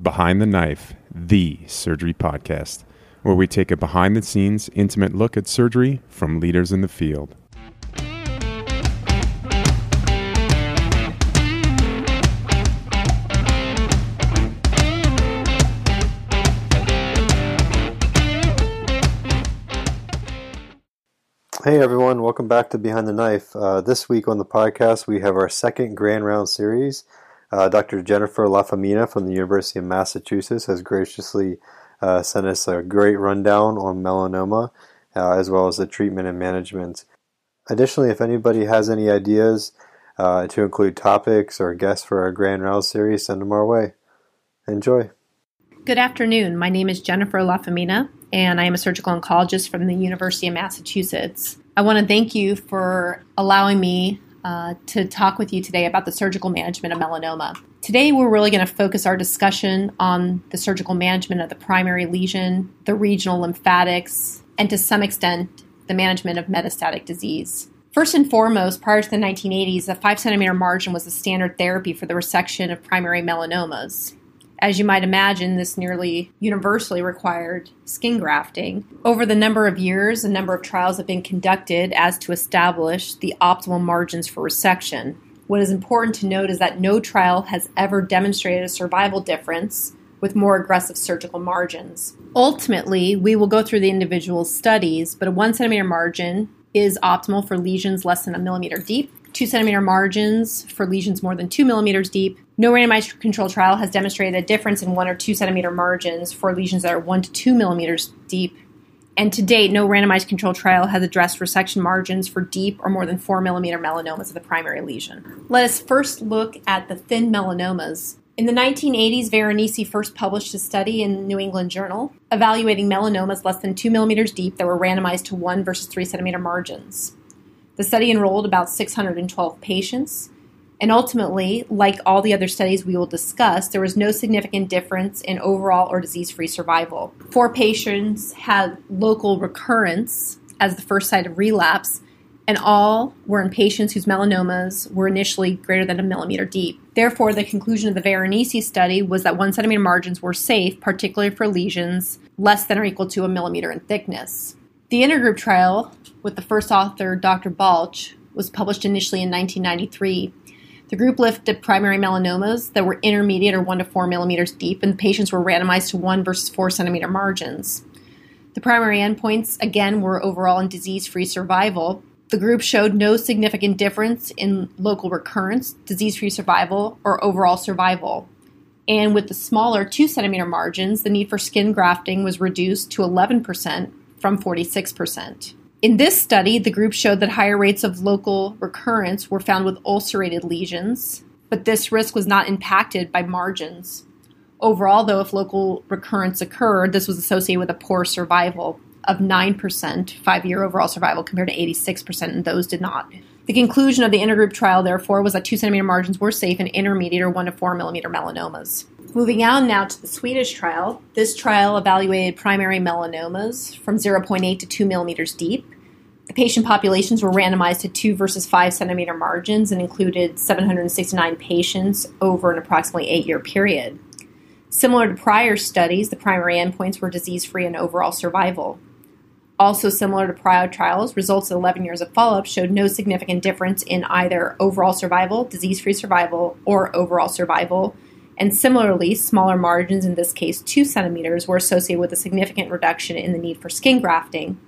Behind the Knife, the surgery podcast, where we take a behind the scenes, intimate look at surgery from leaders in the field. Hey everyone, welcome back to Behind the Knife. Uh, this week on the podcast, we have our second Grand Round series. Uh, Dr. Jennifer LaFemina from the University of Massachusetts has graciously uh, sent us a great rundown on melanoma, uh, as well as the treatment and management. Additionally, if anybody has any ideas uh, to include topics or guests for our Grand Round series, send them our way. Enjoy. Good afternoon. My name is Jennifer LaFemina, and I am a surgical oncologist from the University of Massachusetts. I want to thank you for allowing me uh, to talk with you today about the surgical management of melanoma. Today, we're really going to focus our discussion on the surgical management of the primary lesion, the regional lymphatics, and to some extent, the management of metastatic disease. First and foremost, prior to the 1980s, a 5 centimeter margin was the standard therapy for the resection of primary melanomas. As you might imagine, this nearly universally required skin grafting. Over the number of years, a number of trials have been conducted as to establish the optimal margins for resection. What is important to note is that no trial has ever demonstrated a survival difference with more aggressive surgical margins. Ultimately, we will go through the individual studies, but a one centimeter margin is optimal for lesions less than a millimeter deep, two centimeter margins for lesions more than two millimeters deep. No randomized control trial has demonstrated a difference in one or two centimeter margins for lesions that are one to two millimeters deep. And to date, no randomized control trial has addressed resection margins for deep or more than four millimeter melanomas of the primary lesion. Let us first look at the thin melanomas. In the 1980s, Veronesi first published a study in the New England Journal evaluating melanomas less than 2 millimeters deep that were randomized to 1 versus 3 centimeter margins. The study enrolled about 612 patients, and ultimately, like all the other studies we will discuss, there was no significant difference in overall or disease free survival. Four patients had local recurrence as the first site of relapse, and all were in patients whose melanomas were initially greater than a millimeter deep. Therefore, the conclusion of the Veronesi study was that one centimeter margins were safe, particularly for lesions less than or equal to a millimeter in thickness. The intergroup trial, with the first author, Dr. Balch, was published initially in 1993. The group at primary melanomas that were intermediate or 1 to 4 millimeters deep, and patients were randomized to 1 versus 4 centimeter margins. The primary endpoints, again, were overall and disease free survival, the group showed no significant difference in local recurrence, disease free survival, or overall survival. And with the smaller 2 centimeter margins, the need for skin grafting was reduced to 11% from 46%. In this study, the group showed that higher rates of local recurrence were found with ulcerated lesions, but this risk was not impacted by margins. Overall, though, if local recurrence occurred, this was associated with a poor survival of 9% five year overall survival compared to 86%, and those did not. The conclusion of the intergroup trial, therefore, was that 2 centimeter margins were safe in intermediate or 1 to 4 millimeter melanomas. Moving on now to the Swedish trial. This trial evaluated primary melanomas from 0.8 to 2 millimeters deep. The patient populations were randomized to 2 versus 5 centimeter margins and included 769 patients over an approximately 8 year period. Similar to prior studies, the primary endpoints were disease free and overall survival. Also, similar to prior trials, results at 11 years of follow up showed no significant difference in either overall survival, disease free survival, or overall survival. And similarly, smaller margins, in this case 2 centimeters, were associated with a significant reduction in the need for skin grafting.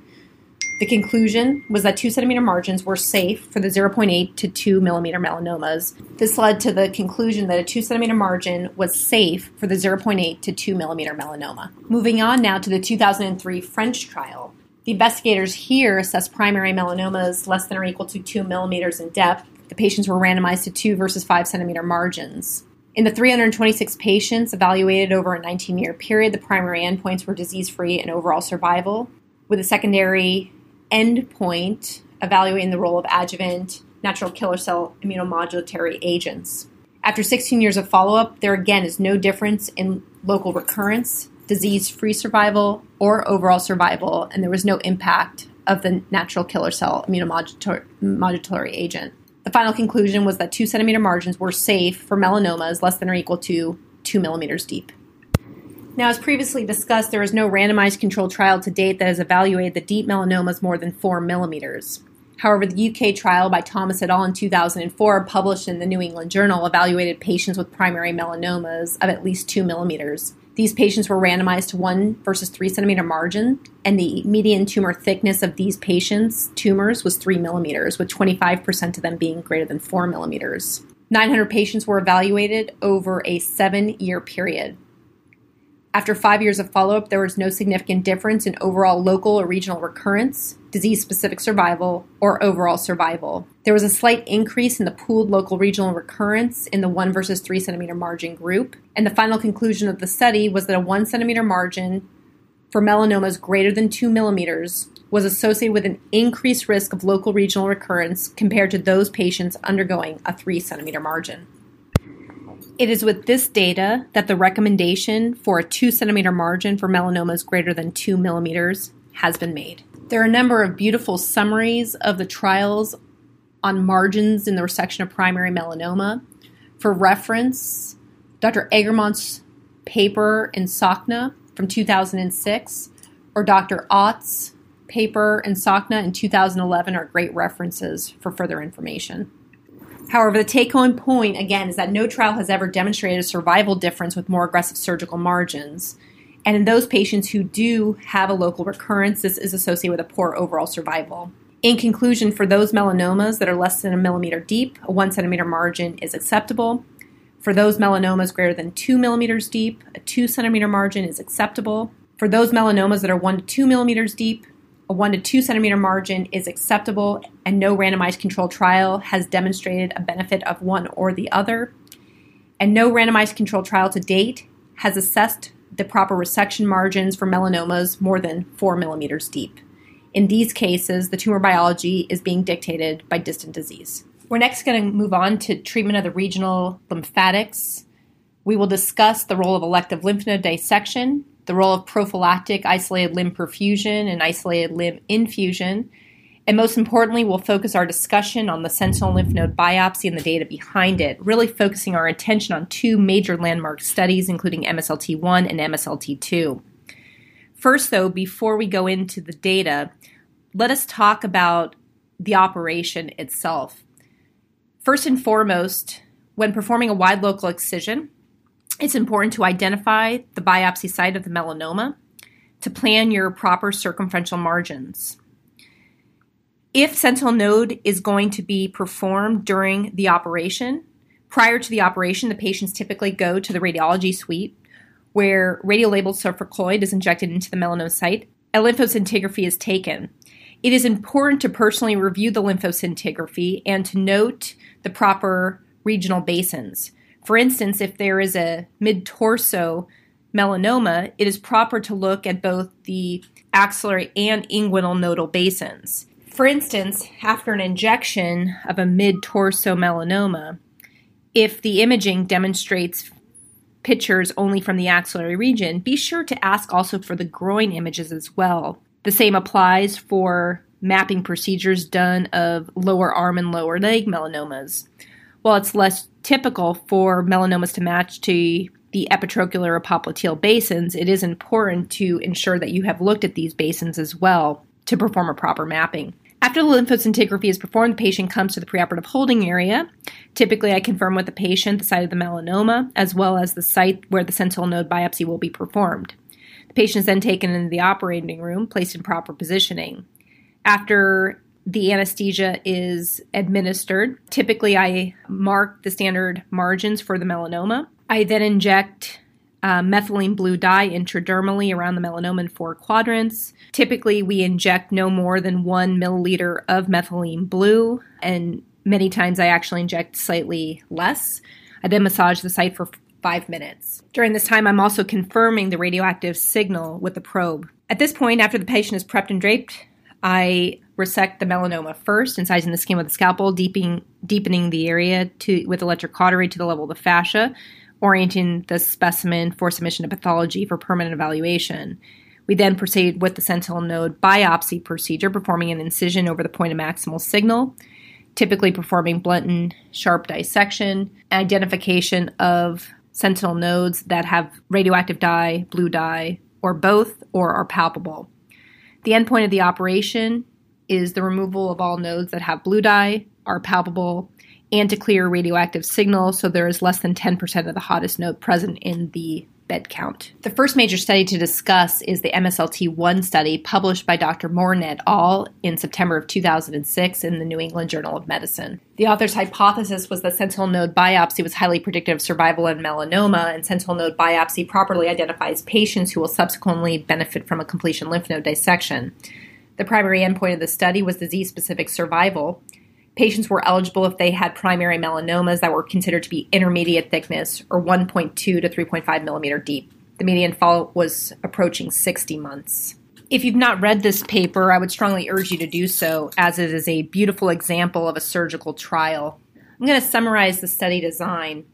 The conclusion was that 2 centimeter margins were safe for the 0.8 to 2 millimeter melanomas. This led to the conclusion that a 2 centimeter margin was safe for the 0.8 to 2 millimeter melanoma. Moving on now to the 2003 French trial. The investigators here assessed primary melanomas less than or equal to 2 millimeters in depth. The patients were randomized to 2 versus 5 centimeter margins. In the 326 patients evaluated over a 19 year period, the primary endpoints were disease free and overall survival, with a secondary endpoint evaluating the role of adjuvant natural killer cell immunomodulatory agents. After 16 years of follow up, there again is no difference in local recurrence, disease free survival, or overall survival, and there was no impact of the natural killer cell immunomodulatory agent. The final conclusion was that 2 centimeter margins were safe for melanomas less than or equal to 2 millimeters deep. Now, as previously discussed, there is no randomized controlled trial to date that has evaluated the deep melanomas more than 4 millimeters. However, the UK trial by Thomas et al. in 2004, published in the New England Journal, evaluated patients with primary melanomas of at least 2 millimeters. These patients were randomized to 1 versus 3 centimeter margin, and the median tumor thickness of these patients' tumors was 3 millimeters, with 25% of them being greater than 4 millimeters. 900 patients were evaluated over a seven year period. After five years of follow up, there was no significant difference in overall local or regional recurrence, disease specific survival, or overall survival. There was a slight increase in the pooled local regional recurrence in the 1 versus 3 centimeter margin group, and the final conclusion of the study was that a 1 centimeter margin for melanomas greater than 2 millimeters was associated with an increased risk of local regional recurrence compared to those patients undergoing a 3 centimeter margin. It is with this data that the recommendation for a 2 centimeter margin for melanomas greater than 2 millimeters has been made. There are a number of beautiful summaries of the trials on margins in the resection of primary melanoma. For reference, Dr. Eggermont's paper in SOCNA from 2006 or Dr. Ott's paper in SOCNA in 2011 are great references for further information. However, the take home point, again, is that no trial has ever demonstrated a survival difference with more aggressive surgical margins. And in those patients who do have a local recurrence, this is associated with a poor overall survival. In conclusion, for those melanomas that are less than a millimeter deep, a one centimeter margin is acceptable. For those melanomas greater than two millimeters deep, a two centimeter margin is acceptable. For those melanomas that are one to two millimeters deep, a 1 to 2 centimeter margin is acceptable, and no randomized controlled trial has demonstrated a benefit of one or the other. And no randomized controlled trial to date has assessed the proper resection margins for melanomas more than 4 millimeters deep. In these cases, the tumor biology is being dictated by distant disease. We're next going to move on to treatment of the regional lymphatics. We will discuss the role of elective lymph node dissection the role of prophylactic isolated limb perfusion and isolated limb infusion. And most importantly, we'll focus our discussion on the sentinel lymph node biopsy and the data behind it, really focusing our attention on two major landmark studies, including MSLT1 and MSLT2. First, though, before we go into the data, let us talk about the operation itself. First and foremost, when performing a wide local excision, it's important to identify the biopsy site of the melanoma to plan your proper circumferential margins. If sentinel node is going to be performed during the operation, prior to the operation, the patients typically go to the radiology suite where radiolabeled sucralfate is injected into the melanoma site. A lymphoscintigraphy is taken. It is important to personally review the lymphoscintigraphy and to note the proper regional basins. For instance, if there is a mid torso melanoma, it is proper to look at both the axillary and inguinal nodal basins. For instance, after an injection of a mid torso melanoma, if the imaging demonstrates pictures only from the axillary region, be sure to ask also for the groin images as well. The same applies for mapping procedures done of lower arm and lower leg melanomas. While it's less typical for melanomas to match to the epitrochlear or popliteal basins, it is important to ensure that you have looked at these basins as well to perform a proper mapping. After the lymphoscintigraphy is performed, the patient comes to the preoperative holding area. Typically, I confirm with the patient the site of the melanoma as well as the site where the sentinel node biopsy will be performed. The patient is then taken into the operating room, placed in proper positioning. After the anesthesia is administered. Typically, I mark the standard margins for the melanoma. I then inject uh, methylene blue dye intradermally around the melanoma in four quadrants. Typically, we inject no more than one milliliter of methylene blue, and many times I actually inject slightly less. I then massage the site for five minutes. During this time, I'm also confirming the radioactive signal with the probe. At this point, after the patient is prepped and draped, I resect the melanoma first, incising the skin with a scalpel, deepening, deepening the area to, with electric cautery to the level of the fascia, orienting the specimen for submission to pathology for permanent evaluation. We then proceed with the sentinel node biopsy procedure, performing an incision over the point of maximal signal, typically performing blunt and sharp dissection, identification of sentinel nodes that have radioactive dye, blue dye, or both, or are palpable. The endpoint of the operation is the removal of all nodes that have blue dye, are palpable, and to clear radioactive signal so there is less than 10% of the hottest node present in the bed count. The first major study to discuss is the MSLT1 study published by Dr. Morton et al. in September of 2006 in the New England Journal of Medicine. The author's hypothesis was that sentinel node biopsy was highly predictive of survival in melanoma, and sentinel node biopsy properly identifies patients who will subsequently benefit from a completion lymph node dissection. The primary endpoint of the study was disease specific survival, Patients were eligible if they had primary melanomas that were considered to be intermediate thickness or 1.2 to 3.5 millimeter deep. The median follow was approaching 60 months. If you've not read this paper, I would strongly urge you to do so, as it is a beautiful example of a surgical trial. I'm going to summarize the study design.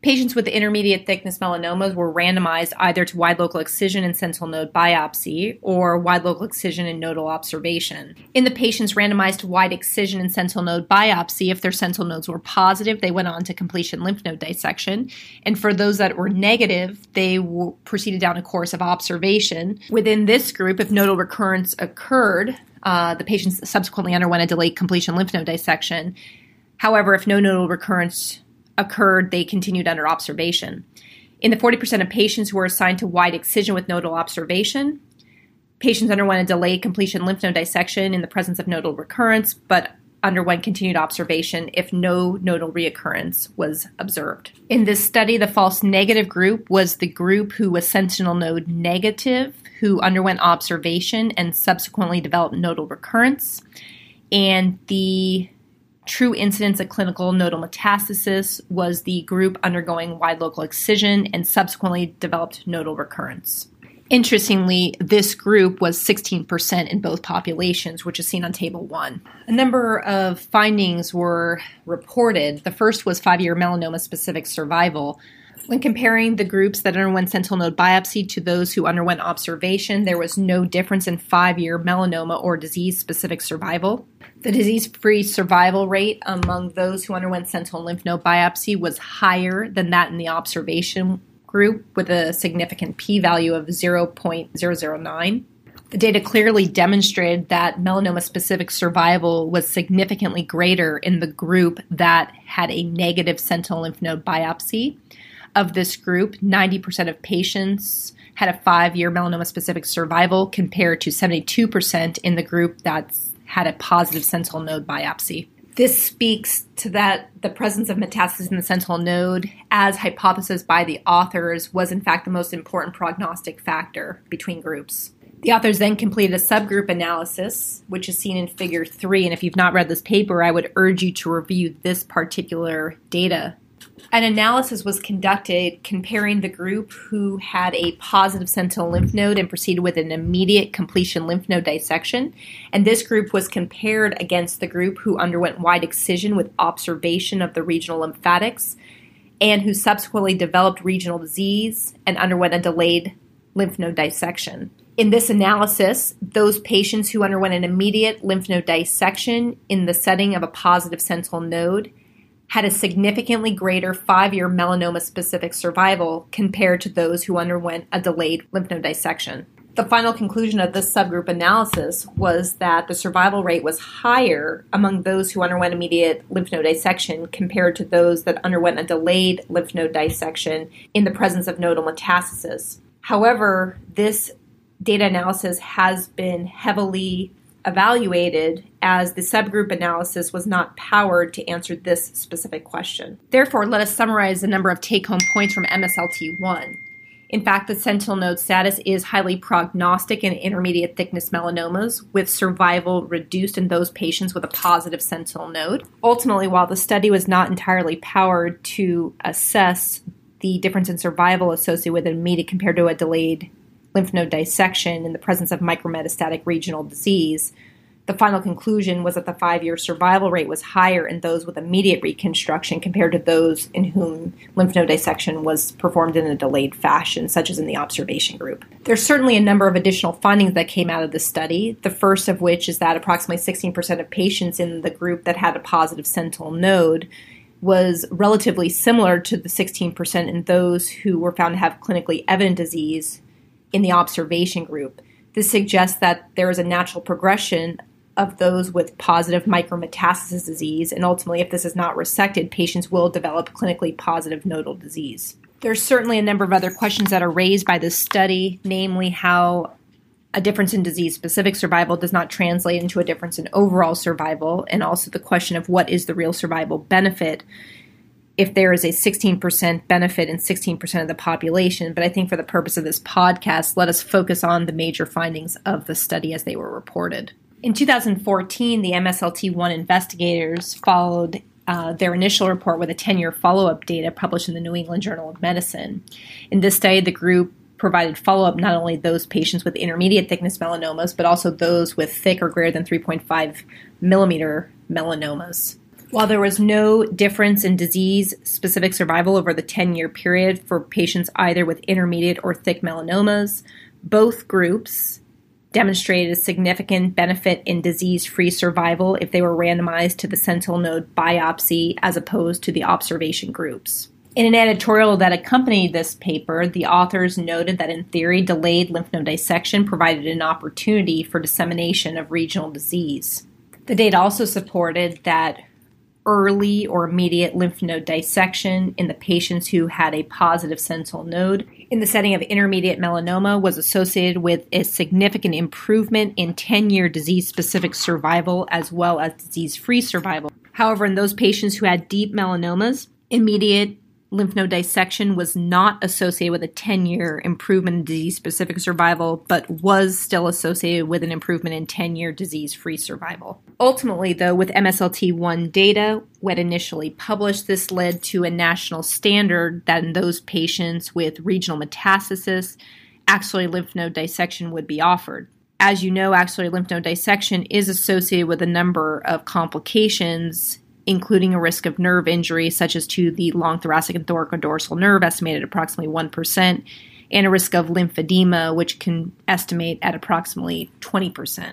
Patients with intermediate thickness melanomas were randomized either to wide local excision and sentinel node biopsy or wide local excision and nodal observation. In the patients randomized to wide excision and sentinel node biopsy, if their sentinel nodes were positive, they went on to completion lymph node dissection. And for those that were negative, they proceeded down a course of observation. Within this group, if nodal recurrence occurred, uh, the patients subsequently underwent a delayed completion lymph node dissection. However, if no nodal recurrence occurred, they continued under observation. In the 40% of patients who were assigned to wide excision with nodal observation, patients underwent a delayed completion lymph node dissection in the presence of nodal recurrence, but underwent continued observation if no nodal reoccurrence was observed. In this study, the false negative group was the group who was sentinel node negative, who underwent observation and subsequently developed nodal recurrence. And the true incidence of clinical nodal metastasis was the group undergoing wide local excision and subsequently developed nodal recurrence. Interestingly, this group was 16% in both populations, which is seen on Table 1. A number of findings were reported. The first was five year melanoma specific survival. When comparing the groups that underwent sentinel node biopsy to those who underwent observation, there was no difference in five year melanoma or disease specific survival. The disease free survival rate among those who underwent sentinel lymph node biopsy was higher than that in the observation group, with a significant p value of 0.009. The data clearly demonstrated that melanoma specific survival was significantly greater in the group that had a negative sentinel lymph node biopsy. Of this group, 90% of patients had a five year melanoma specific survival compared to 72% in the group that's had a positive sentinel node biopsy. This speaks to that the presence of metastasis in the sentinel node, as hypothesized by the authors, was in fact the most important prognostic factor between groups. The authors then completed a subgroup analysis, which is seen in figure three. And if you've not read this paper, I would urge you to review this particular data an analysis was conducted comparing the group who had a positive sentinel lymph node and proceeded with an immediate completion lymph node dissection. And this group was compared against the group who underwent wide excision with observation of the regional lymphatics and who subsequently developed regional disease and underwent a delayed lymph node dissection. In this analysis, those patients who underwent an immediate lymph node dissection in the setting of a positive sentinel node had a significantly greater five year melanoma specific survival compared to those who underwent a delayed lymph node dissection. The final conclusion of this subgroup analysis was that the survival rate was higher among those who underwent immediate lymph node dissection compared to those that underwent a delayed lymph node dissection in the presence of nodal metastasis. However, this data analysis has been heavily evaluated as the subgroup analysis was not powered to answer this specific question. Therefore, let us summarize a number of take home points from MSLT1. In fact, the sentinel node status is highly prognostic in intermediate thickness melanomas, with survival reduced in those patients with a positive sentinel node. Ultimately, while the study was not entirely powered to assess the difference in survival associated with an immediate compared to a delayed lymph node dissection in the presence of micrometastatic regional disease, the final conclusion was that the five year survival rate was higher in those with immediate reconstruction compared to those in whom lymph node dissection was performed in a delayed fashion, such as in the observation group. There's certainly a number of additional findings that came out of the study, the first of which is that approximately 16% of patients in the group that had a positive sentinel node was relatively similar to the 16% in those who were found to have clinically evident disease in the observation group. This suggests that there is a natural progression of those with positive micrometastasis disease, and ultimately, if this is not resected, patients will develop clinically positive nodal disease. There's certainly a number of other questions that are raised by this study, namely how a difference in disease specific survival does not translate into a difference in overall survival, and also the question of what is the real survival benefit if there is a 16% benefit in 16% of the population. But I think for the purpose of this podcast, let us focus on the major findings of the study as they were reported. In 2014, the MSLT1 investigators followed uh, their initial report with a 10 year follow up data published in the New England Journal of Medicine. In this study, the group provided follow up not only those patients with intermediate thickness melanomas, but also those with thick or greater than 3.5 millimeter melanomas. While there was no difference in disease specific survival over the 10 year period for patients either with intermediate or thick melanomas, both groups demonstrated a significant benefit in disease free survival if they were randomized to the sentinel node biopsy as opposed to the observation groups. In an editorial that accompanied this paper, the authors noted that in theory, delayed lymph node dissection provided an opportunity for dissemination of regional disease. The data also supported that early or immediate lymph node dissection in the patients who had a positive sentinel node in the setting of intermediate melanoma was associated with a significant improvement in 10 year disease specific survival as well as disease free survival. However, in those patients who had deep melanomas, immediate lymph node dissection was not associated with a 10 year improvement in disease specific survival, but was still associated with an improvement in 10 year disease free survival. Ultimately, though, with MSLT1 data, when initially published, this led to a national standard that in those patients with regional metastasis, axillary lymph node dissection would be offered. As you know, axillary lymph node dissection is associated with a number of complications including a risk of nerve injury, such as to the long thoracic and thoracodorsal nerve, estimated approximately 1%, and a risk of lymphedema, which can estimate at approximately 20%.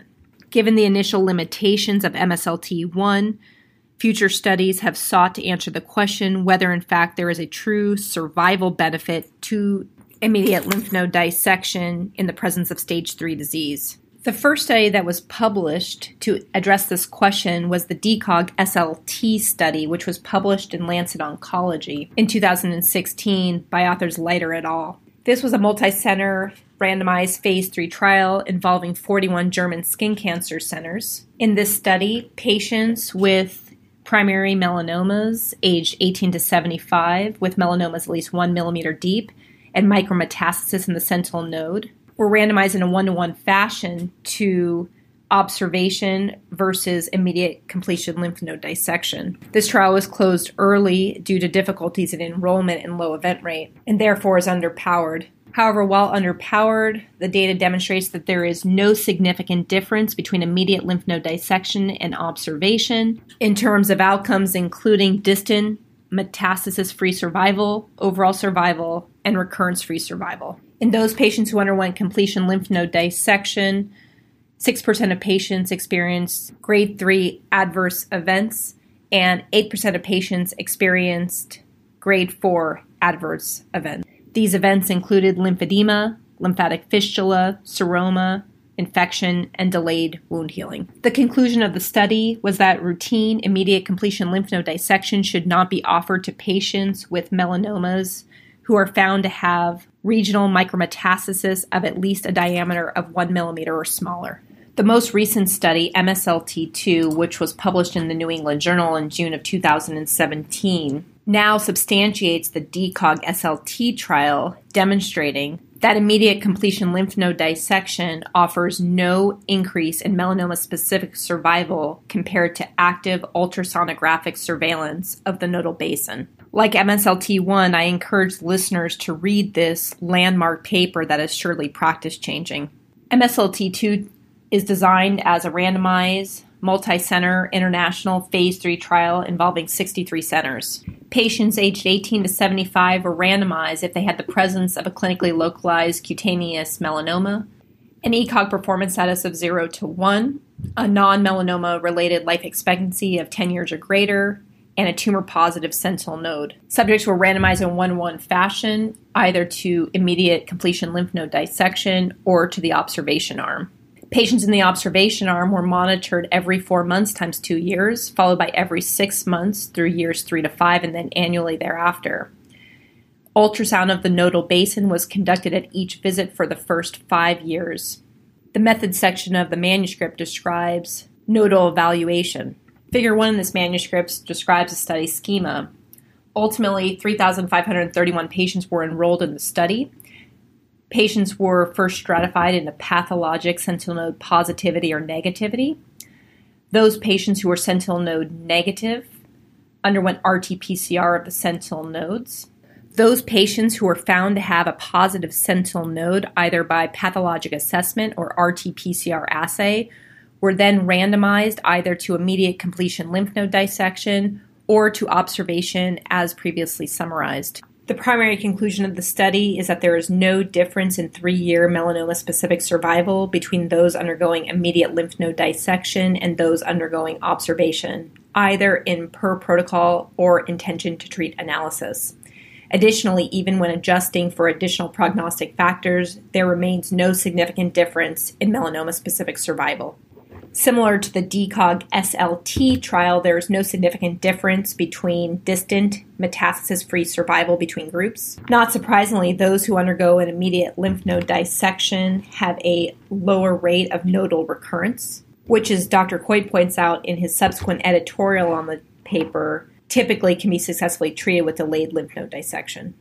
Given the initial limitations of MSLT1, future studies have sought to answer the question whether, in fact, there is a true survival benefit to immediate lymph node dissection in the presence of stage 3 disease. The first study that was published to address this question was the DeCOG SLT study, which was published in Lancet Oncology in 2016 by authors Leiter et al. This was a multi-center randomized phase 3 trial involving 41 German skin cancer centers. In this study, patients with primary melanomas aged 18 to 75 with melanomas at least 1 millimeter deep and micrometastasis in the sentinel node were randomized in a one to one fashion to observation versus immediate completion lymph node dissection. This trial was closed early due to difficulties in enrollment and low event rate, and therefore is underpowered. However, while underpowered, the data demonstrates that there is no significant difference between immediate lymph node dissection and observation in terms of outcomes, including distant metastasis free survival, overall survival, and recurrence free survival. In those patients who underwent completion lymph node dissection, 6% of patients experienced grade 3 adverse events, and 8% of patients experienced grade 4 adverse events. These events included lymphedema, lymphatic fistula, seroma, infection, and delayed wound healing. The conclusion of the study was that routine immediate completion lymph node dissection should not be offered to patients with melanomas who are found to have regional micrometastasis of at least a diameter of one millimeter or smaller. The most recent study, MSLT2, which was published in the New England Journal in June of 2017, now substantiates the DeCOG SLT trial, demonstrating that immediate completion lymph node dissection offers no increase in melanoma specific survival compared to active ultrasonographic surveillance of the nodal basin. Like MSLT1, I encourage listeners to read this landmark paper that is surely practice changing. MSLT2 is designed as a randomized, multi center international phase 3 trial involving 63 centers. Patients aged 18 to 75 were randomized if they had the presence of a clinically localized cutaneous melanoma, an ECOG performance status of 0 to 1, a non melanoma related life expectancy of 10 years or greater, and a tumor positive sentinel node. Subjects were randomized in 1 1 fashion, either to immediate completion lymph node dissection or to the observation arm. Patients in the observation arm were monitored every four months times two years, followed by every six months through years three to five, and then annually thereafter. Ultrasound of the nodal basin was conducted at each visit for the first five years. The method section of the manuscript describes nodal evaluation. Figure 1 in this manuscript describes a study schema. Ultimately, 3,531 patients were enrolled in the study. Patients were first stratified into pathologic sentinel node positivity or negativity. Those patients who were sentinel node negative underwent RT PCR of the sentinel nodes. Those patients who were found to have a positive sentinel node, either by pathologic assessment or RT PCR assay, were then randomized either to immediate completion lymph node dissection or to observation as previously summarized. The primary conclusion of the study is that there is no difference in three year melanoma specific survival between those undergoing immediate lymph node dissection and those undergoing observation, either in per protocol or intention to treat analysis. Additionally, even when adjusting for additional prognostic factors, there remains no significant difference in melanoma specific survival. Similar to the DeCOG SLT trial, there is no significant difference between distant metastasis free survival between groups. Not surprisingly, those who undergo an immediate lymph node dissection have a lower rate of nodal recurrence, which, as Dr. Coit points out in his subsequent editorial on the paper, typically can be successfully treated with delayed lymph node dissection.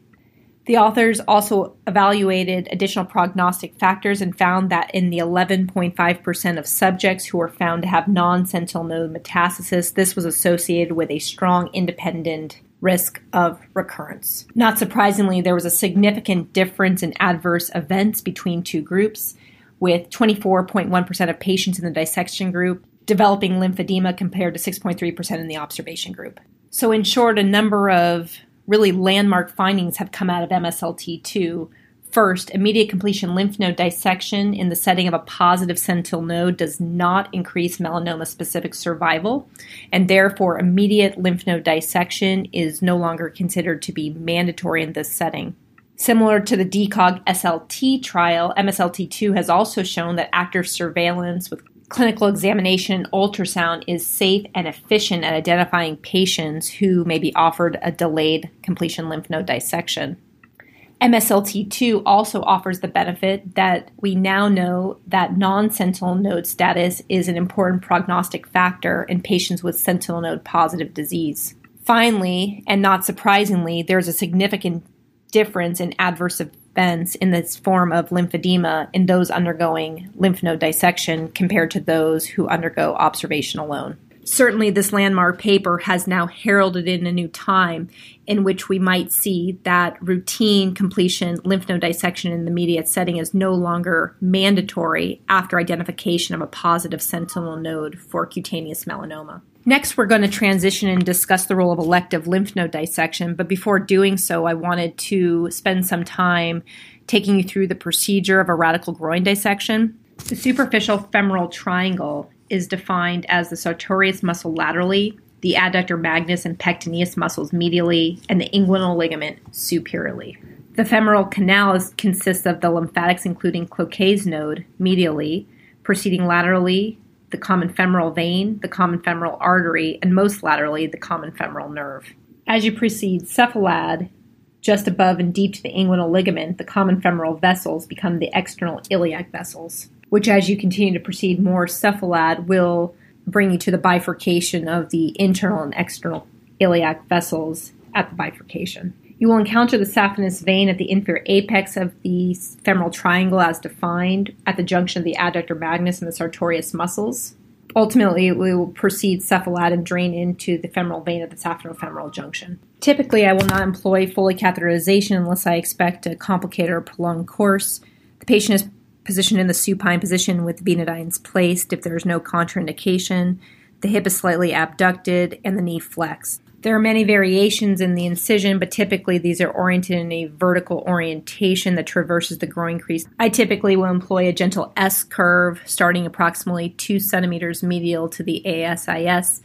The authors also evaluated additional prognostic factors and found that in the 11.5% of subjects who were found to have non sentinel node metastasis, this was associated with a strong independent risk of recurrence. Not surprisingly, there was a significant difference in adverse events between two groups, with 24.1% of patients in the dissection group developing lymphedema compared to 6.3% in the observation group. So, in short, a number of really landmark findings have come out of MSLT2. First, immediate completion lymph node dissection in the setting of a positive sentinel node does not increase melanoma specific survival, and therefore, immediate lymph node dissection is no longer considered to be mandatory in this setting. Similar to the DeCOG SLT trial, MSLT2 has also shown that active surveillance with clinical examination ultrasound is safe and efficient at identifying patients who may be offered a delayed completion lymph node dissection. MSLT2 also offers the benefit that we now know that non sentinel node status is an important prognostic factor in patients with sentinel node positive disease. Finally, and not surprisingly, there's a significant difference in adverse events in this form of lymphedema in those undergoing lymph node dissection compared to those who undergo observation alone. Certainly, this landmark paper has now heralded in a new time in which we might see that routine completion lymph node dissection in the immediate setting is no longer mandatory after identification of a positive sentinel node for cutaneous melanoma. Next, we're going to transition and discuss the role of elective lymph node dissection. But before doing so, I wanted to spend some time taking you through the procedure of a radical groin dissection. The superficial femoral triangle is defined as the sartorius muscle laterally, the adductor magnus and pectineus muscles medially, and the inguinal ligament superiorly. The femoral canal is, consists of the lymphatics, including Cloquet's node medially, proceeding laterally the common femoral vein, the common femoral artery, and most laterally, the common femoral nerve. As you proceed cephalad, just above and deep to the inguinal ligament, the common femoral vessels become the external iliac vessels, which, as you continue to proceed more cephalad, will bring you to the bifurcation of the internal and external iliac vessels at the bifurcation. You will encounter the saphenous vein at the inferior apex of the femoral triangle as defined at the junction of the adductor magnus and the sartorius muscles. Ultimately, we will proceed cephalad and drain into the femoral vein at the saphenofemoral junction. Typically, I will not employ Foley catheterization unless I expect a complicated or prolonged course. The patient is positioned in the supine position with Venodynes placed if there is no contraindication. The hip is slightly abducted and the knee flexed. There are many variations in the incision, but typically these are oriented in a vertical orientation that traverses the groin crease. I typically will employ a gentle S curve starting approximately 2 centimeters medial to the ASIS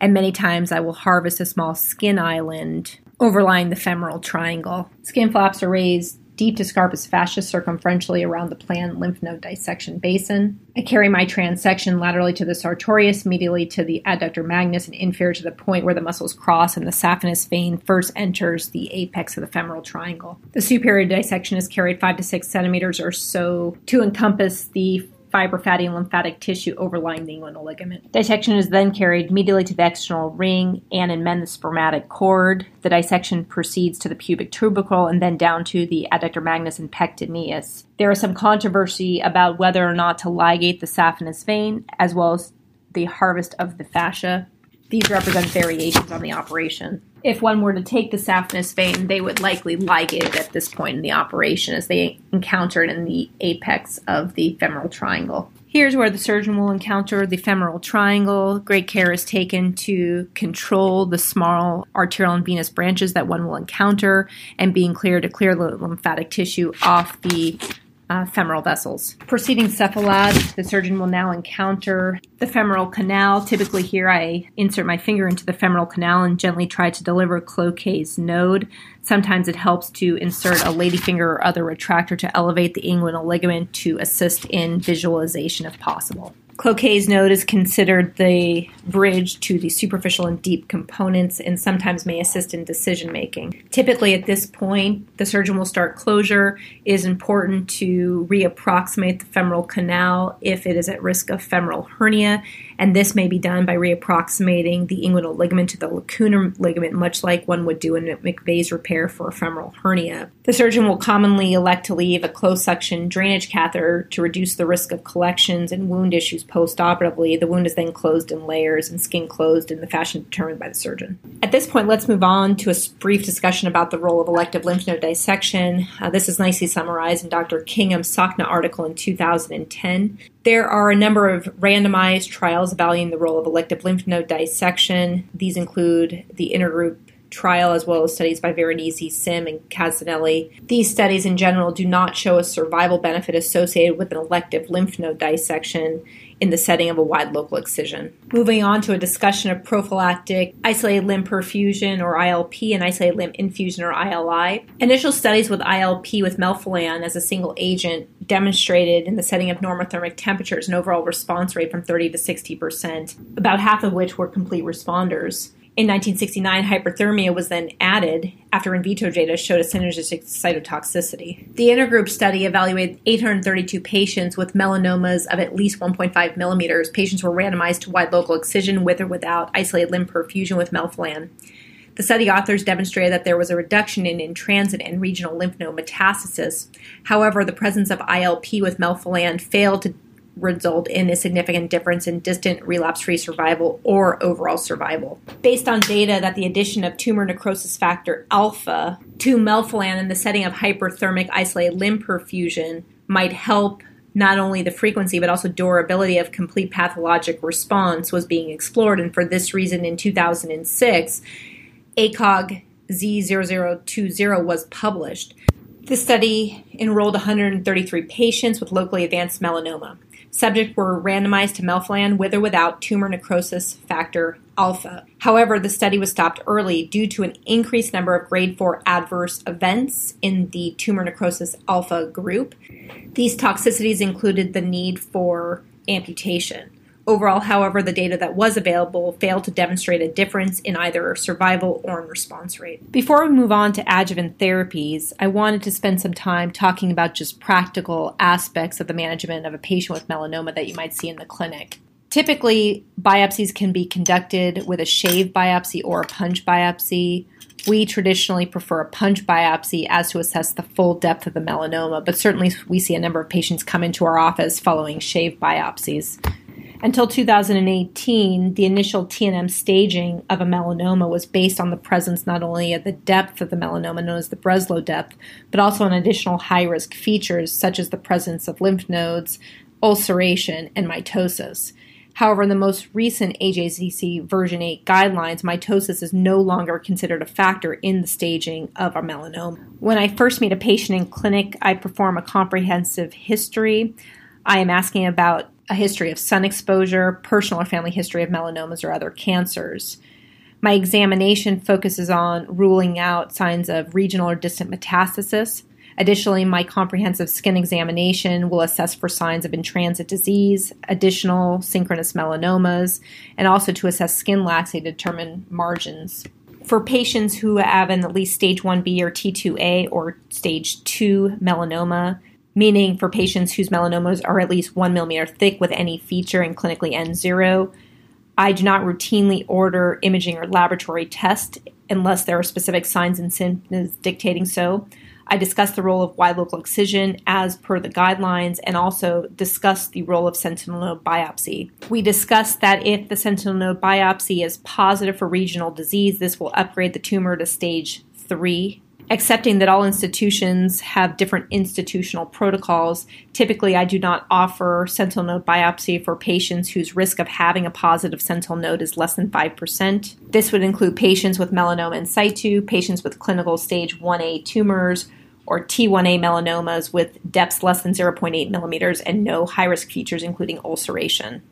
and many times I will harvest a small skin island overlying the femoral triangle. Skin flaps are raised deep to Scarpa's fascia circumferentially around the planned lymph node dissection basin. I carry my transection laterally to the sartorius, medially to the adductor magnus, and inferior to the point where the muscles cross and the saphenous vein first enters the apex of the femoral triangle. The superior dissection is carried 5 to 6 centimeters or so to encompass the fiber, fatty, and lymphatic tissue overlying the inguinal ligament. Dissection is then carried medially to the external ring and in men the spermatic cord. The dissection proceeds to the pubic tubercle and then down to the adductor magnus and pectineus. There is some controversy about whether or not to ligate the saphenous vein, as well as the harvest of the fascia. These represent variations on the operation. If one were to take the saphenous vein, they would likely ligate it at this point in the operation as they encounter it in the apex of the femoral triangle. Here's where the surgeon will encounter the femoral triangle. Great care is taken to control the small arterial and venous branches that one will encounter and being clear to clear the lymphatic tissue off the uh, femoral vessels. Proceeding cephalad, the surgeon will now encounter the femoral canal. Typically, here I insert my finger into the femoral canal and gently try to deliver Cloquet's node. Sometimes it helps to insert a ladyfinger or other retractor to elevate the inguinal ligament to assist in visualization if possible. Cloquet's node is considered the bridge to the superficial and deep components and sometimes may assist in decision making. Typically, at this point, the surgeon will start closure. It is important to reapproximate the femoral canal if it is at risk of femoral hernia, and this may be done by reapproximating the inguinal ligament to the lacunar ligament, much like one would do in McVay's repair for a femoral hernia. The surgeon will commonly elect to leave a closed suction drainage catheter to reduce the risk of collections and wound issues post-operatively. The wound is then closed in layers and skin closed in the fashion determined by the surgeon. At this point, let's move on to a brief discussion about the role of elective lymph node dissection. Uh, this is nicely summarized in Dr. Kingham's SOCNA article in 2010. There are a number of randomized trials evaluating the role of elective lymph node dissection. These include the intergroup trial as well as studies by Veronesi, Sim, and Cascinelli. These studies in general do not show a survival benefit associated with an elective lymph node dissection in the setting of a wide local excision. Moving on to a discussion of prophylactic isolated limb perfusion or ILP and isolated limb infusion or ILI. Initial studies with ILP with melphalan as a single agent demonstrated in the setting of normothermic temperatures an overall response rate from 30 to 60 percent, about half of which were complete responders. In 1969, hyperthermia was then added after in vitro data showed a synergistic cytotoxicity. The intergroup study evaluated 832 patients with melanomas of at least 1.5 millimeters. Patients were randomized to wide local excision with or without isolated limb perfusion with melphalan. The study authors demonstrated that there was a reduction in in-transit and regional lymph node metastasis. However, the presence of ILP with melphalan failed to result in a significant difference in distant relapse free survival or overall survival. Based on data that the addition of tumor necrosis factor alpha to melphalan in the setting of hyperthermic isolated limb perfusion might help not only the frequency but also durability of complete pathologic response was being explored and for this reason in 2006 ACOSOG Z0020 was published. This study enrolled 133 patients with locally advanced melanoma. Subjects were randomized to melphalan with or without tumor necrosis factor alpha. However, the study was stopped early due to an increased number of grade 4 adverse events in the tumor necrosis alpha group. These toxicities included the need for amputation. Overall, however, the data that was available failed to demonstrate a difference in either survival or in response rate. Before we move on to adjuvant therapies, I wanted to spend some time talking about just practical aspects of the management of a patient with melanoma that you might see in the clinic. Typically, biopsies can be conducted with a shave biopsy or a punch biopsy. We traditionally prefer a punch biopsy as to assess the full depth of the melanoma, but certainly we see a number of patients come into our office following shave biopsies. Until 2018, the initial TNM staging of a melanoma was based on the presence not only of the depth of the melanoma, known as the Breslow depth, but also on additional high risk features such as the presence of lymph nodes, ulceration, and mitosis. However, in the most recent AJCC version 8 guidelines, mitosis is no longer considered a factor in the staging of a melanoma. When I first meet a patient in clinic, I perform a comprehensive history. I am asking about a history of sun exposure, personal or family history of melanomas or other cancers. My examination focuses on ruling out signs of regional or distant metastasis. Additionally, my comprehensive skin examination will assess for signs of in-transit disease, additional synchronous melanomas, and also to assess skin laxity to determine margins. For patients who have an at least stage 1B or T2A or stage 2 melanoma, meaning for patients whose melanomas are at least 1 millimeter thick with any feature and clinically N0, I do not routinely order imaging or laboratory tests unless there are specific signs and symptoms dictating so. I discuss the role of wide local excision as per the guidelines and also discuss the role of sentinel node biopsy. We discussed that if the sentinel node biopsy is positive for regional disease, this will upgrade the tumor to stage 3 accepting that all institutions have different institutional protocols. Typically, I do not offer sentinel node biopsy for patients whose risk of having a positive sentinel node is less than 5%. This would include patients with melanoma in situ, patients with clinical stage 1A tumors, or T1A melanomas with depths less than 0.8 millimeters and no high risk features, including ulceration.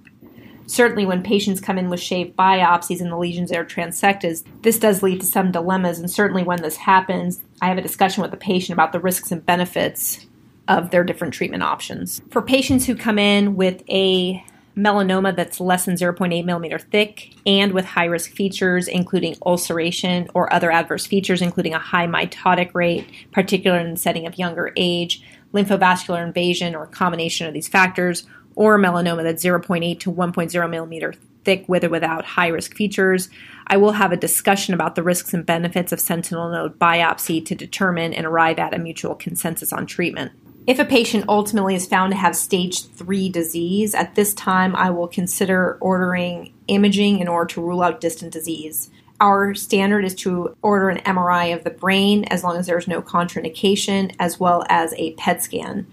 Certainly, when patients come in with shaved biopsies and the lesions are transected, this does lead to some dilemmas. And certainly, when this happens, I have a discussion with the patient about the risks and benefits of their different treatment options. For patients who come in with a melanoma that's less than 0.8 millimeter thick and with high risk features, including ulceration or other adverse features, including a high mitotic rate, particularly in the setting of younger age, lymphovascular invasion, or a combination of these factors, or melanoma that's 0.8 to 1.0 millimeter thick with or without high risk features. I will have a discussion about the risks and benefits of sentinel node biopsy to determine and arrive at a mutual consensus on treatment. If a patient ultimately is found to have stage 3 disease, at this time I will consider ordering imaging in order to rule out distant disease. Our standard is to order an MRI of the brain as long as there's no contraindication, as well as a PET scan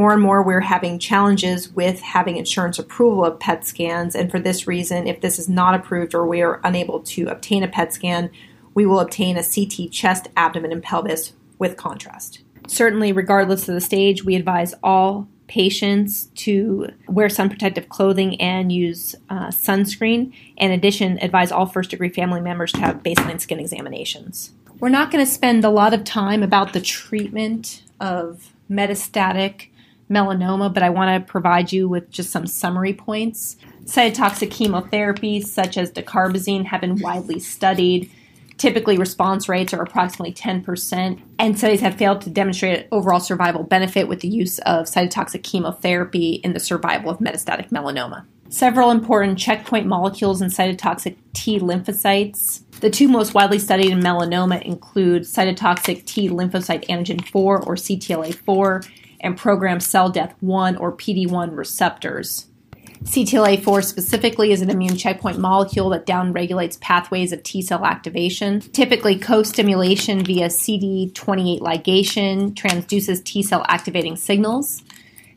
more and more we're having challenges with having insurance approval of PET scans. And for this reason, if this is not approved or we are unable to obtain a PET scan, we will obtain a CT chest, abdomen, and pelvis with contrast. Certainly, regardless of the stage, we advise all patients to wear sun protective clothing and use uh, sunscreen. In addition, advise all first degree family members to have baseline skin examinations. We're not going to spend a lot of time about the treatment of metastatic melanoma, but I want to provide you with just some summary points. Cytotoxic chemotherapies such as dacarbazine have been widely studied. Typically, response rates are approximately 10%, and studies have failed to demonstrate overall survival benefit with the use of cytotoxic chemotherapy in the survival of metastatic melanoma. Several important checkpoint molecules in cytotoxic T lymphocytes. The two most widely studied in melanoma include cytotoxic T lymphocyte antigen 4 or CTLA4 and program cell death 1 or PD1 receptors. CTLA4 specifically is an immune checkpoint molecule that downregulates pathways of T cell activation. Typically, co stimulation via CD28 ligation transduces T cell activating signals.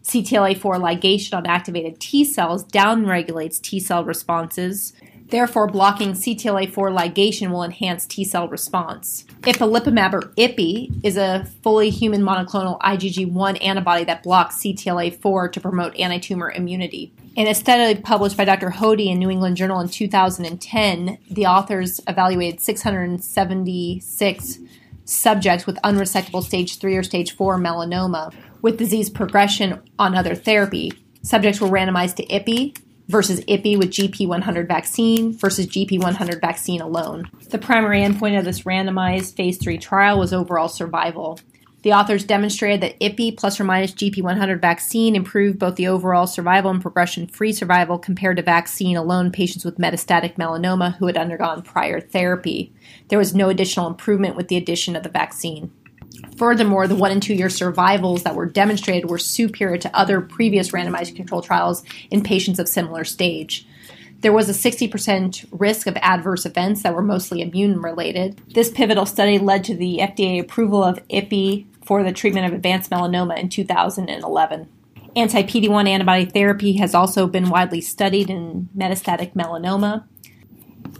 CTLA4 ligation on activated T cells downregulates T cell responses. Therefore, blocking CTLA4 ligation will enhance T cell response. Ipilimumab or IPI is a fully human monoclonal IgG1 antibody that blocks CTLA4 to promote antitumor immunity. In a study published by Dr. Hodi in New England Journal in 2010, the authors evaluated 676 subjects with unresectable stage 3 or stage 4 melanoma with disease progression on other therapy. Subjects were randomized to IPI, versus IPI with GP100 vaccine versus GP100 vaccine alone. The primary endpoint of this randomized phase 3 trial was overall survival. The authors demonstrated that IPI plus or minus GP100 vaccine improved both the overall survival and progression free survival compared to vaccine alone patients with metastatic melanoma who had undergone prior therapy. There was no additional improvement with the addition of the vaccine. Furthermore, the one and two year survivals that were demonstrated were superior to other previous randomized control trials in patients of similar stage. There was a 60% risk of adverse events that were mostly immune related. This pivotal study led to the FDA approval of IPI for the treatment of advanced melanoma in 2011. Anti PD 1 antibody therapy has also been widely studied in metastatic melanoma.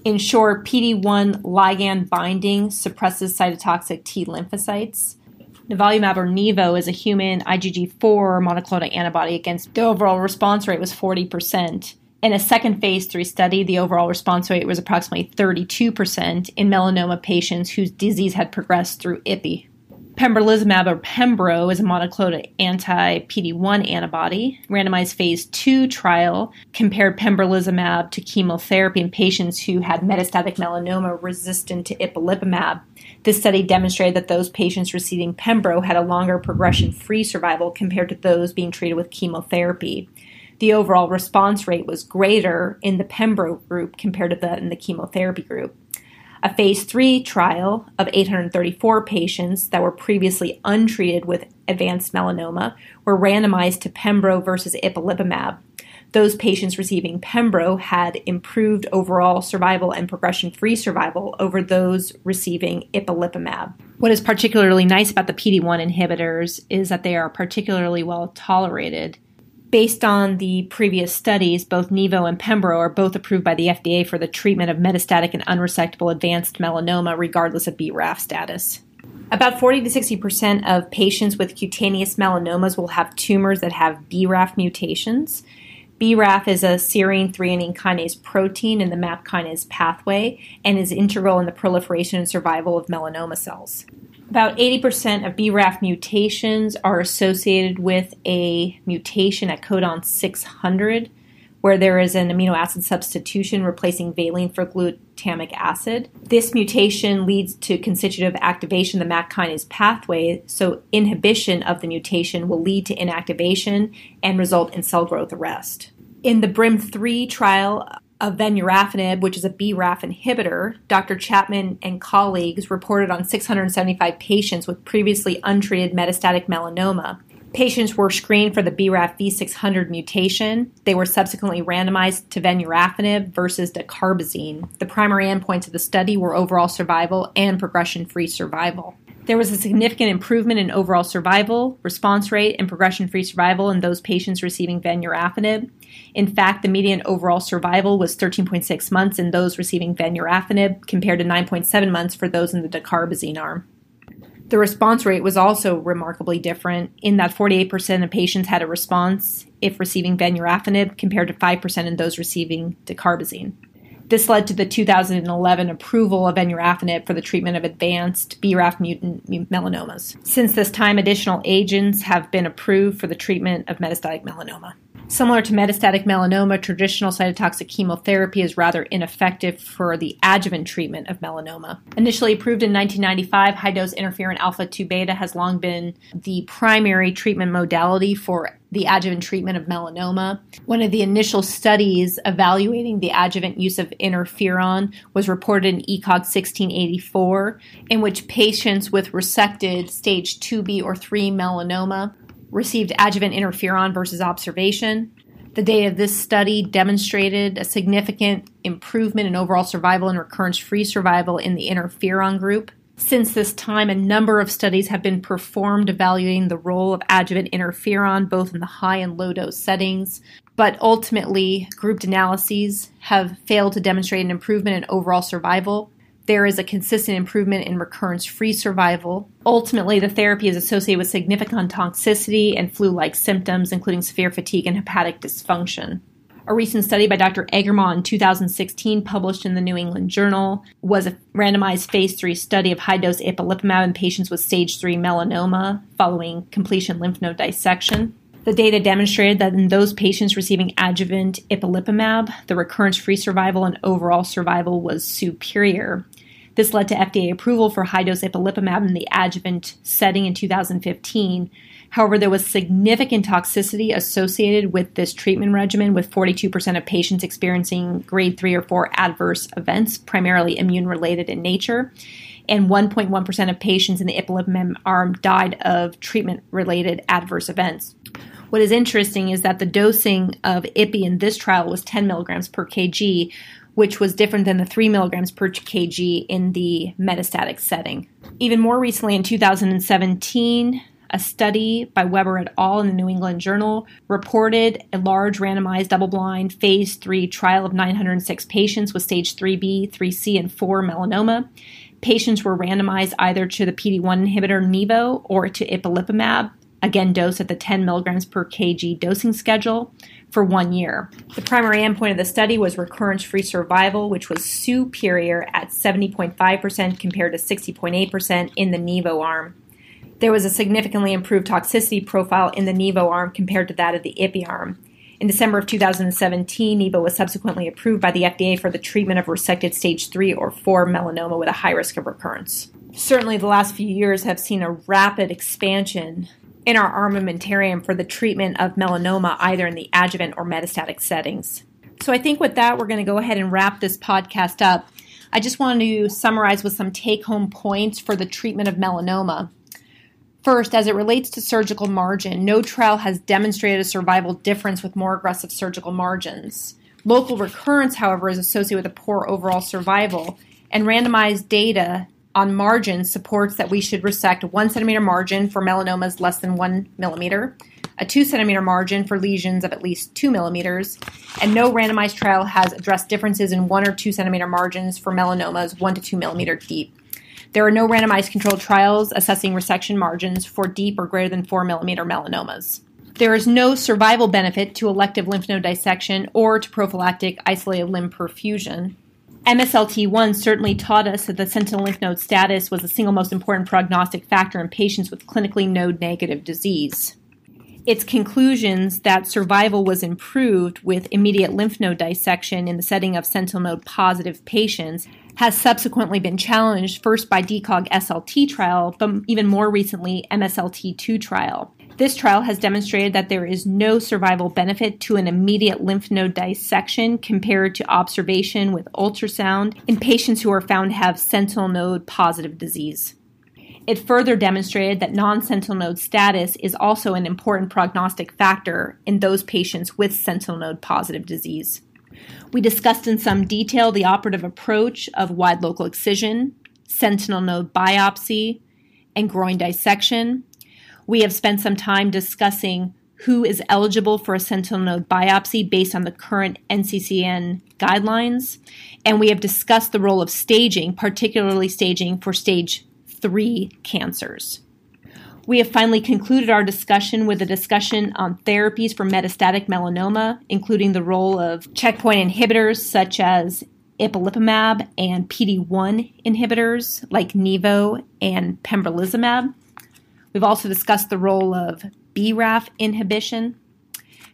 In short, PD 1 ligand binding suppresses cytotoxic T lymphocytes. Nivolumab or Nivo is a human IgG4 monoclonal antibody against the overall response rate was 40%. In a second phase 3 study, the overall response rate was approximately 32% in melanoma patients whose disease had progressed through IPI. Pembrolizumab or Pembro is a monoclonal anti-PD-1 antibody. Randomized phase 2 trial compared pembrolizumab to chemotherapy in patients who had metastatic melanoma resistant to ipilimumab. This study demonstrated that those patients receiving Pembro had a longer progression-free survival compared to those being treated with chemotherapy. The overall response rate was greater in the Pembro group compared to that in the chemotherapy group. A phase 3 trial of 834 patients that were previously untreated with advanced melanoma were randomized to Pembro versus ipilimumab. Those patients receiving Pembro had improved overall survival and progression free survival over those receiving ipilimumab. What is particularly nice about the PD1 inhibitors is that they are particularly well tolerated Based on the previous studies, both Nivo and Pembro are both approved by the FDA for the treatment of metastatic and unresectable advanced melanoma, regardless of BRAF status. About 40 to 60 percent of patients with cutaneous melanomas will have tumors that have BRAF mutations. BRAF is a serine threonine kinase protein in the MAP kinase pathway and is integral in the proliferation and survival of melanoma cells. About 80% of BRAF mutations are associated with a mutation at codon 600, where there is an amino acid substitution replacing valine for glutamic acid. This mutation leads to constitutive activation of the MAP kinase pathway, so inhibition of the mutation will lead to inactivation and result in cell growth arrest. In the BRIM 3 trial, of vemurafenib, which is a BRAF inhibitor, Dr. Chapman and colleagues reported on 675 patients with previously untreated metastatic melanoma. Patients were screened for the BRAF V600 mutation. They were subsequently randomized to vemurafenib versus dacarbazine. The primary endpoints of the study were overall survival and progression free survival. There was a significant improvement in overall survival, response rate, and progression free survival in those patients receiving vemurafenib. In fact, the median overall survival was 13.6 months in those receiving vemurafenib compared to 9.7 months for those in the dacarbazine arm. The response rate was also remarkably different in that 48% of patients had a response if receiving vemurafenib compared to 5% in those receiving dacarbazine. This led to the 2011 approval of vemurafenib for the treatment of advanced BRAF mutant melanomas. Since this time, additional agents have been approved for the treatment of metastatic melanoma. Similar to metastatic melanoma, traditional cytotoxic chemotherapy is rather ineffective for the adjuvant treatment of melanoma. Initially approved in 1995, high dose interferon alpha 2 beta has long been the primary treatment modality for the adjuvant treatment of melanoma. One of the initial studies evaluating the adjuvant use of interferon was reported in ECOG 1684, in which patients with resected stage 2B or 3 melanoma received adjuvant interferon versus observation. The data of this study demonstrated a significant improvement in overall survival and recurrence free survival in the interferon group. Since this time, a number of studies have been performed evaluating the role of adjuvant interferon both in the high and low dose settings, but ultimately, grouped analyses have failed to demonstrate an improvement in overall survival there is a consistent improvement in recurrence free survival. Ultimately, the therapy is associated with significant toxicity and flu like symptoms, including severe fatigue and hepatic dysfunction. A recent study by Dr. Eggermont in 2016, published in the New England Journal, was a randomized phase 3 study of high dose ipilimumab in patients with stage 3 melanoma following completion lymph node dissection. The data demonstrated that in those patients receiving adjuvant ipilimumab, the recurrence free survival and overall survival was superior. This led to FDA approval for high dose ipilimumab in the adjuvant setting in 2015. However, there was significant toxicity associated with this treatment regimen, with 42% of patients experiencing grade 3 or 4 adverse events, primarily immune related in nature. And 1.1% of patients in the ipilimumab arm died of treatment related adverse events. What is interesting is that the dosing of IPI in this trial was 10 milligrams per kg, which was different than the 3 milligrams per kg in the metastatic setting. Even more recently, in 2017, a study by Weber et al. in the New England Journal reported a large randomized double blind phase 3 trial of 906 patients with stage 3B, 3C, and 4 melanoma. Patients were randomized either to the PD1 inhibitor Nivo or to ipilimumab, again dosed at the 10 milligrams per kg dosing schedule for one year. The primary endpoint of the study was recurrence free survival, which was superior at 70.5% compared to 60.8% in the Nivo arm. There was a significantly improved toxicity profile in the Nivo arm compared to that of the IPI arm. In December of 2017, Nivo was subsequently approved by the FDA for the treatment of resected stage 3 or 4 melanoma with a high risk of recurrence. Certainly, the last few years have seen a rapid expansion in our armamentarium for the treatment of melanoma, either in the adjuvant or metastatic settings. So, I think with that, we're going to go ahead and wrap this podcast up. I just want to summarize with some take home points for the treatment of melanoma. First, as it relates to surgical margin, no trial has demonstrated a survival difference with more aggressive surgical margins. Local recurrence, however, is associated with a poor overall survival, and randomized data on margin supports that we should resect one centimeter margin for melanomas less than one millimeter, a two centimeter margin for lesions of at least two millimeters, and no randomized trial has addressed differences in one or two centimeter margins for melanomas one to two millimeter deep. There are no randomized controlled trials assessing resection margins for deep or greater than 4 millimeter melanomas. There is no survival benefit to elective lymph node dissection or to prophylactic isolated limb perfusion. MSLT1 certainly taught us that the sentinel lymph node status was the single most important prognostic factor in patients with clinically node negative disease. Its conclusions that survival was improved with immediate lymph node dissection in the setting of sentinel node positive patients has subsequently been challenged first by DeCOG SLT trial, but even more recently MSLT2 trial. This trial has demonstrated that there is no survival benefit to an immediate lymph node dissection compared to observation with ultrasound in patients who are found to have sentinel node positive disease. It further demonstrated that non sentinel node status is also an important prognostic factor in those patients with sentinel node positive disease. We discussed in some detail the operative approach of wide local excision, sentinel node biopsy, and groin dissection. We have spent some time discussing who is eligible for a sentinel node biopsy based on the current NCCN guidelines, and we have discussed the role of staging, particularly staging for stage 3 cancers. We have finally concluded our discussion with a discussion on therapies for metastatic melanoma, including the role of checkpoint inhibitors such as ipilimumab and PD1 inhibitors like Nivo and pembrolizumab. We've also discussed the role of BRAF inhibition.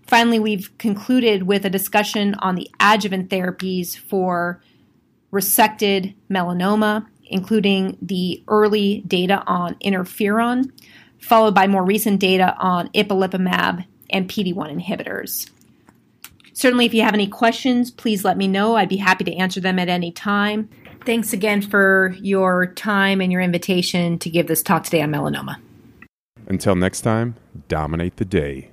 Finally, we've concluded with a discussion on the adjuvant therapies for resected melanoma, including the early data on interferon followed by more recent data on ipilimumab and PD1 inhibitors. Certainly, if you have any questions, please let me know. I'd be happy to answer them at any time. Thanks again for your time and your invitation to give this talk today on melanoma. Until next time, dominate the day.